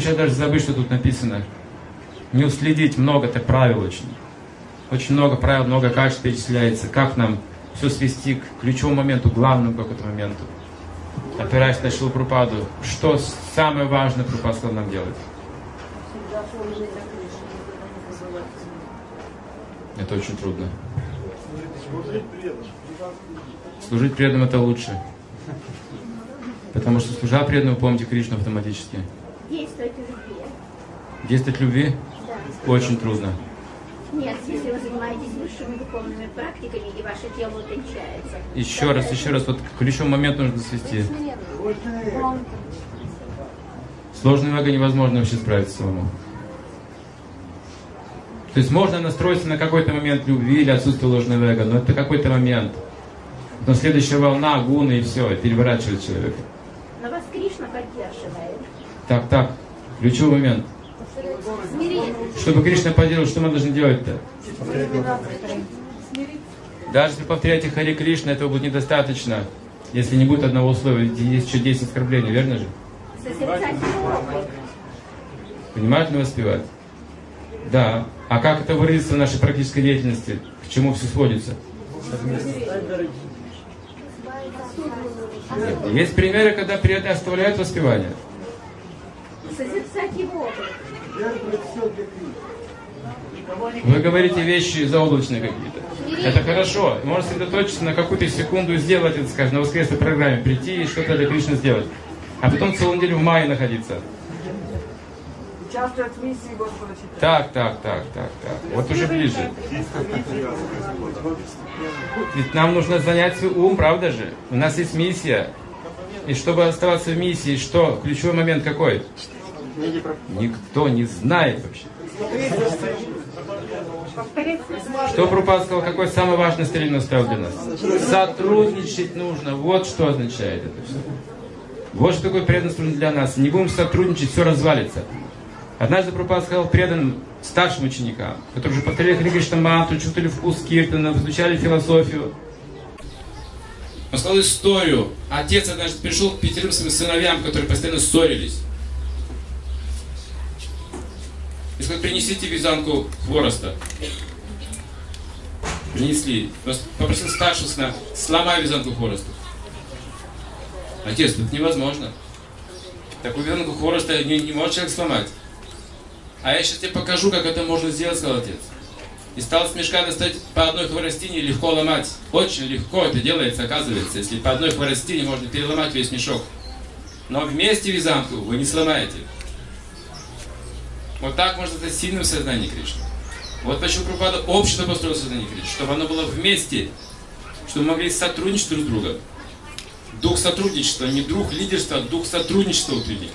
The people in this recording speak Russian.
сейчас даже забыть, что тут написано. Не уследить, много-то правил очень. Очень много правил, много качеств перечисляется. Как нам все свести к ключевому моменту, главному какому-то моменту. Опираясь на Шилу Прупаду, что самое важное Прупад сказал нам делать? Это очень трудно. Служить преданным это лучше. Потому что служа преданному, помните Кришну автоматически. Действовать в любви. Действовать любви Да. очень трудно. Нет, если вы занимаетесь высшими духовными практиками, и ваше тело утончается. Еще раз, еще раз, вот к ключевому моменту нужно свести. Сложным эго невозможно вообще справиться самому. То есть можно настроиться на какой-то момент любви или отсутствие ложного эго, но это какой-то момент. Но следующая волна, гуны и все, переворачивает человека. Но вас Кришна поддерживает. Так, так, ключевой момент. Чтобы Кришна поделал, что мы должны делать-то? Даже если повторяете Хари Кришна, этого будет недостаточно, если не будет одного условия. Есть еще 10 оскорблений, верно же? Ли воспевать? Да. А как это выразится в нашей практической деятельности? К чему все сводится? Есть примеры, когда преданные оставляют воспевание. Созерцать его. Вы говорите вещи заоблачные какие-то. Это хорошо. Можно сосредоточиться на какую-то секунду и сделать это, скажем, на воскресной программе. Прийти и что-то для Кришны сделать. А потом целую неделю в мае находиться. Участвовать в миссии Господа. Так, так, так, так, так. Вот уже ближе. Ведь нам нужно занять свой ум, правда же? У нас есть миссия. И чтобы оставаться в миссии, что? Ключевой момент какой? Никто не знает вообще. Что Прупад сказал, какой самый важный старин оставил для нас? Сотрудничать нужно. Вот что означает это все. Вот что такое преданность для нас. Не будем сотрудничать, все развалится. Однажды Прупад сказал преданным старшим ученикам, которые уже повторяли Хари Кришна мантру, чувствовали вкус киртана, изучали философию. Он сказал историю. Отец однажды пришел к своим сыновьям, которые постоянно ссорились. Сказал, принесите вязанку хвороста. Принесли. Попросил старшего сына, сломай вязанку хвороста. Отец, это невозможно. Такую вязанку хвороста не, не может человек сломать. А я сейчас тебе покажу, как это можно сделать, сказал отец. И стал с мешка достать по одной хворостине легко ломать. Очень легко это делается, оказывается, если по одной хворостине можно переломать весь мешок. Но вместе вязанку вы не сломаете. Вот так можно стать сильным в сознании Кришны. Вот почему Прабхупада общество построил сознание Кришны, чтобы оно было вместе, чтобы мы могли сотрудничать друг с другом. Дух сотрудничества, не дух лидерства, а дух сотрудничества утвердить.